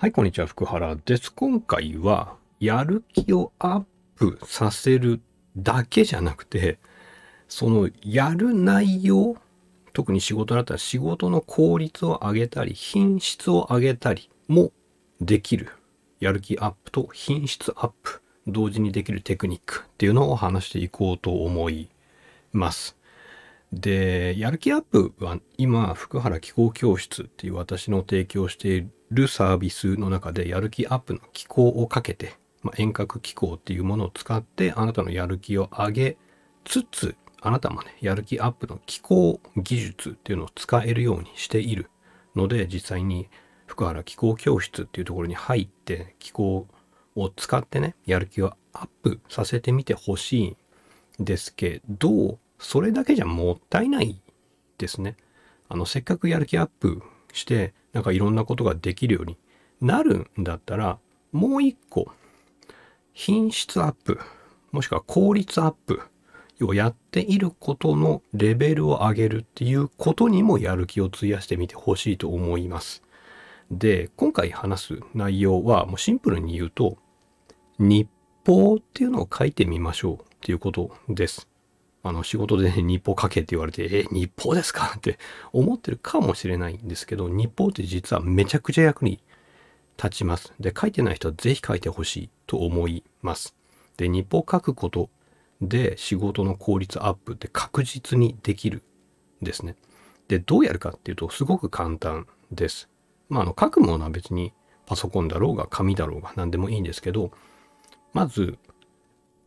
はい、こんにちは、福原です。今回は、やる気をアップさせるだけじゃなくて、そのやる内容、特に仕事だったら仕事の効率を上げたり、品質を上げたりもできる。やる気アップと品質アップ、同時にできるテクニックっていうのを話していこうと思います。で、やる気アップは今、福原気候教室っていう私の提供しているサービスの中でやる気アップの機構をかけて、まあ、遠隔機構っていうものを使ってあなたのやる気を上げつつ、あなたもね、やる気アップの機構技術っていうのを使えるようにしているので、実際に福原気候教室っていうところに入って機構を使ってね、やる気をアップさせてみてほしいんですけど、それだけじゃもったいないですね。あの、せっかくやる気アップして、なんかいろんなことができるようになるんだったら、もう一個、品質アップ、もしくは効率アップをやっていることのレベルを上げるっていうことにもやる気を費やしてみてほしいと思います。で、今回話す内容はもうシンプルに言うと、日報っていうのを書いてみましょうっていうことです。あの仕事で、ね、日報書けって言われて、え、日報ですか？って思ってるかもしれないんですけど、日報って実はめちゃくちゃ役に立ちます。で、書いてない人はぜひ書いてほしいと思います。で、日報書くことで仕事の効率アップって確実にできるですね。で、どうやるかっていうと、すごく簡単です。まあ、あの、書くものは別にパソコンだろうが紙だろうが何でもいいんですけど、まず、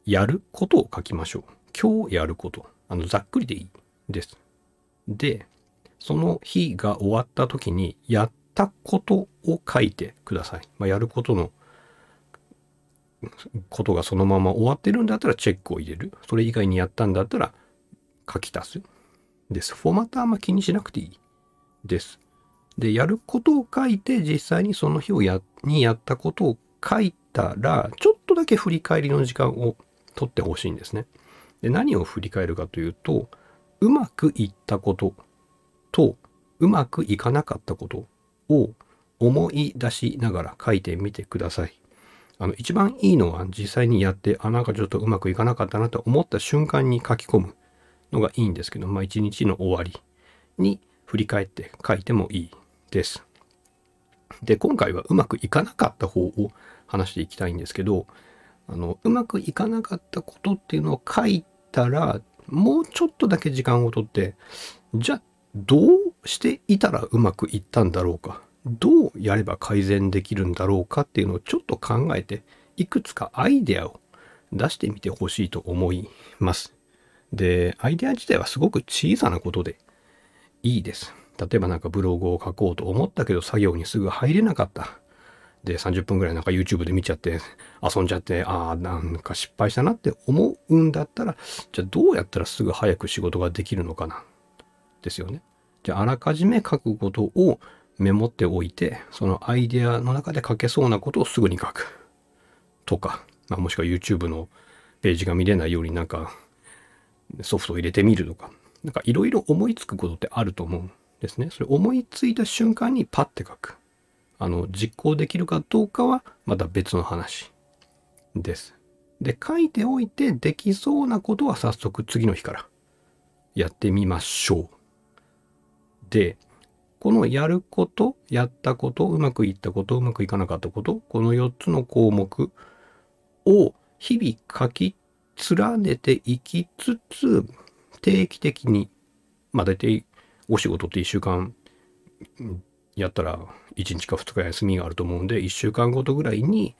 やることを書きましょう。今日やること。あの、ざっくりでいいです。で、その日が終わった時に、やったことを書いてください。まあ、やることの、ことがそのまま終わってるんだったらチェックを入れる。それ以外にやったんだったら書き足す。です。フォーマットはあんま気にしなくていいです。で、やることを書いて、実際にその日をや、にやったことを書いたら、ちょっとだけ振り返りの時間を取ってほしいんですね。で、何を振り返るかというと、うまくいったことと、うまくいかなかったことを思い出しながら書いてみてください。あの、一番いいのは実際にやって、あ、なんかちょっとうまくいかなかったなと思った瞬間に書き込むのがいいんですけど、まあ一日の終わりに振り返って書いてもいいです。で、今回はうまくいかなかった方を話していきたいんですけど、あの、うまくいかなかったことっていうのを書いたら、もうちょっとだけ時間をとって、じゃあ、どうしていたらうまくいったんだろうか。どうやれば改善できるんだろうかっていうのをちょっと考えて、いくつかアイデアを出してみてほしいと思います。で、アイデア自体はすごく小さなことでいいです。例えばなんかブログを書こうと思ったけど作業にすぐ入れなかった。で、30分ぐらいなんか YouTube で見ちゃって、遊んじゃって、ああ、なんか失敗したなって思うんだったら、じゃあどうやったらすぐ早く仕事ができるのかな？ですよね。じゃああらかじめ書くことをメモっておいて、そのアイデアの中で書けそうなことをすぐに書く。とか、まあ、もしくは YouTube のページが見れないようになんかソフトを入れてみるとか、なんかいろいろ思いつくことってあると思うんですね。それ思いついた瞬間にパッて書く。あの、実行できるかどうかはまた別の話です。で、書いておいてできそうなことは早速次の日からやってみましょう。で、このやること、やったこと、うまくいったこと、うまくいかなかったこと、この4つの項目を日々書き連ねていきつつ、定期的に、まあ大体お仕事って1週間やったら1日か2日休みがあると思うんで、1週間ごとぐらいに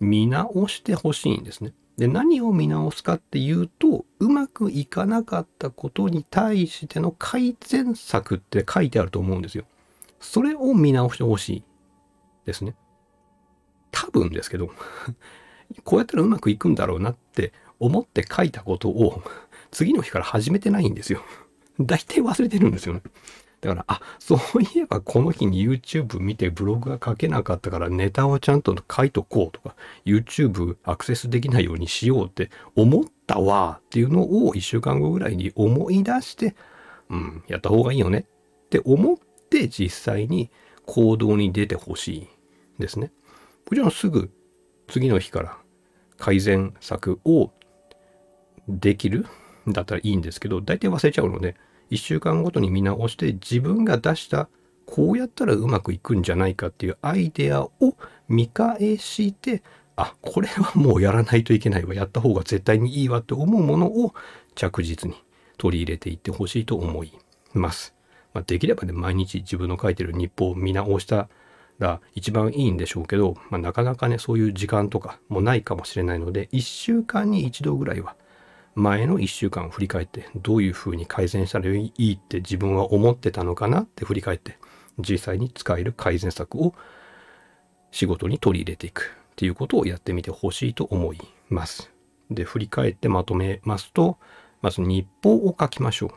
見直してほしいんですね。で、何を見直すかっていうと、うまくいかなかったことに対しての改善策って書いてあると思うんですよ。それを見直してほしいですね。多分ですけど、こうやったらうまくいくんだろうなって思って書いたことを次の日から始めてないんですよ。大体忘れてるんですよね。だから、あ、そういえばこの日に YouTube 見てブログが書けなかったからネタをちゃんと書いとこうとか、YouTube アクセスできないようにしようって思ったわっていうのを1週間後ぐらいに思い出して、うん、やった方がいいよねって思って実際に行動に出てほしいですね。もちろんすぐ次の日から改善策をできるだったらいいんですけど、大体忘れちゃうので、1週間ごとに見直して自分が出したこうやったらうまくいくんじゃないかっていうアイデアを見返してあこれはもうやらないといけないわやった方が絶対にいいわって思うものを着実に取り入れていってほしいと思います。まあ、できればね毎日自分の書いてる日報を見直したら一番いいんでしょうけど、まあ、なかなかねそういう時間とかもないかもしれないので1週間に1度ぐらいは前の1週間を振り返ってどういうふうに改善したらいいって自分は思ってたのかなって振り返って実際に使える改善策を仕事に取り入れていくっていうことをやってみてほしいと思います。で、振り返ってまとめますと、まず日報を書きましょう。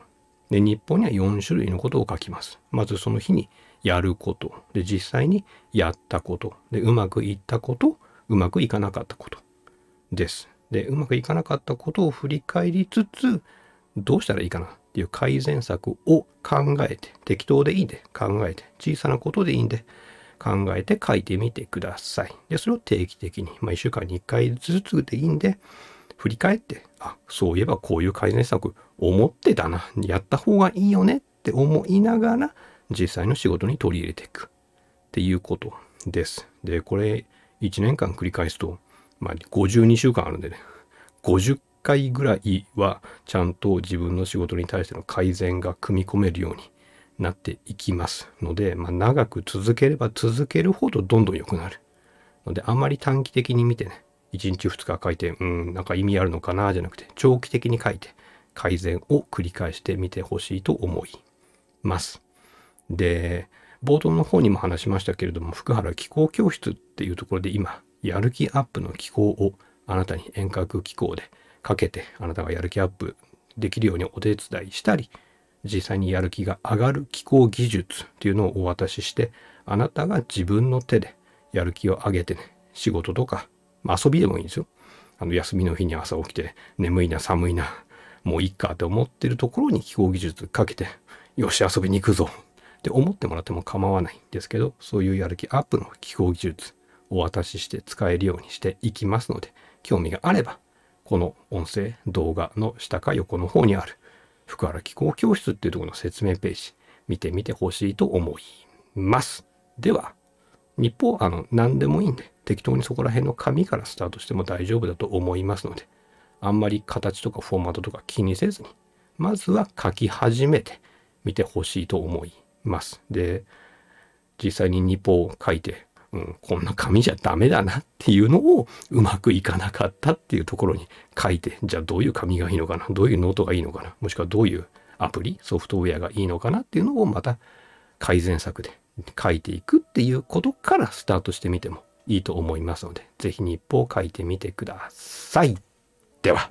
で、日報には4種類のことを書きます。まずその日にやること。で、実際にやったこと。で、うまくいったこと。うまくいかなかったことです。で、うまくいかなかったことを振り返りつつ、どうしたらいいかなっていう改善策を考えて、適当でいいんで考えて、小さなことでいいんで考えて書いてみてください。で、それを定期的に、まあ1週間に1回ずつでいいんで、振り返って、あ、そういえばこういう改善策思ってたな、やった方がいいよねって思いながら、実際の仕事に取り入れていくっていうことです。で、これ1年間繰り返すと、まあ52週間あるんでね、50回ぐらいはちゃんと自分の仕事に対しての改善が組み込めるようになっていきますので、まあ、長く続ければ続けるほどどんどん良くなる。のであまり短期的に見てね1日2日書いてうんなんか意味あるのかなじゃなくて長期的に書いて改善を繰り返してみてほしいと思います。で冒頭の方にも話しましたけれども福原気候教室っていうところで今やる気アップの機構をあなたに遠隔機構でかけてあなたがやる気アップできるようにお手伝いしたり実際にやる気が上がる気候技術っていうのをお渡ししてあなたが自分の手でやる気を上げてね仕事とか、まあ、遊びでもいいんですよ。あの休みの日に朝起きて眠いな寒いなもういっかって思ってるところに気候技術かけてよし遊びに行くぞって思ってもらっても構わないんですけどそういうやる気アップの気候技術お渡しして使えるようにしていきますので興味があればこの音声、動画の下か横の方にある福原気候教室っていうところの説明ページ見てみてほしいと思います。では、日報あの何でもいいんで適当にそこら辺の紙からスタートしても大丈夫だと思いますのであんまり形とかフォーマットとか気にせずにまずは書き始めてみてほしいと思います。で実際に日報を書いてうん、こんな紙じゃダメだなっていうのをうまくいかなかったっていうところに書いて、じゃあどういう紙がいいのかな、どういうノートがいいのかな、もしくはどういうアプリ、ソフトウェアがいいのかなっていうのをまた改善策で書いていくっていうことからスタートしてみてもいいと思いますので、是非日報を書いてみてください。では。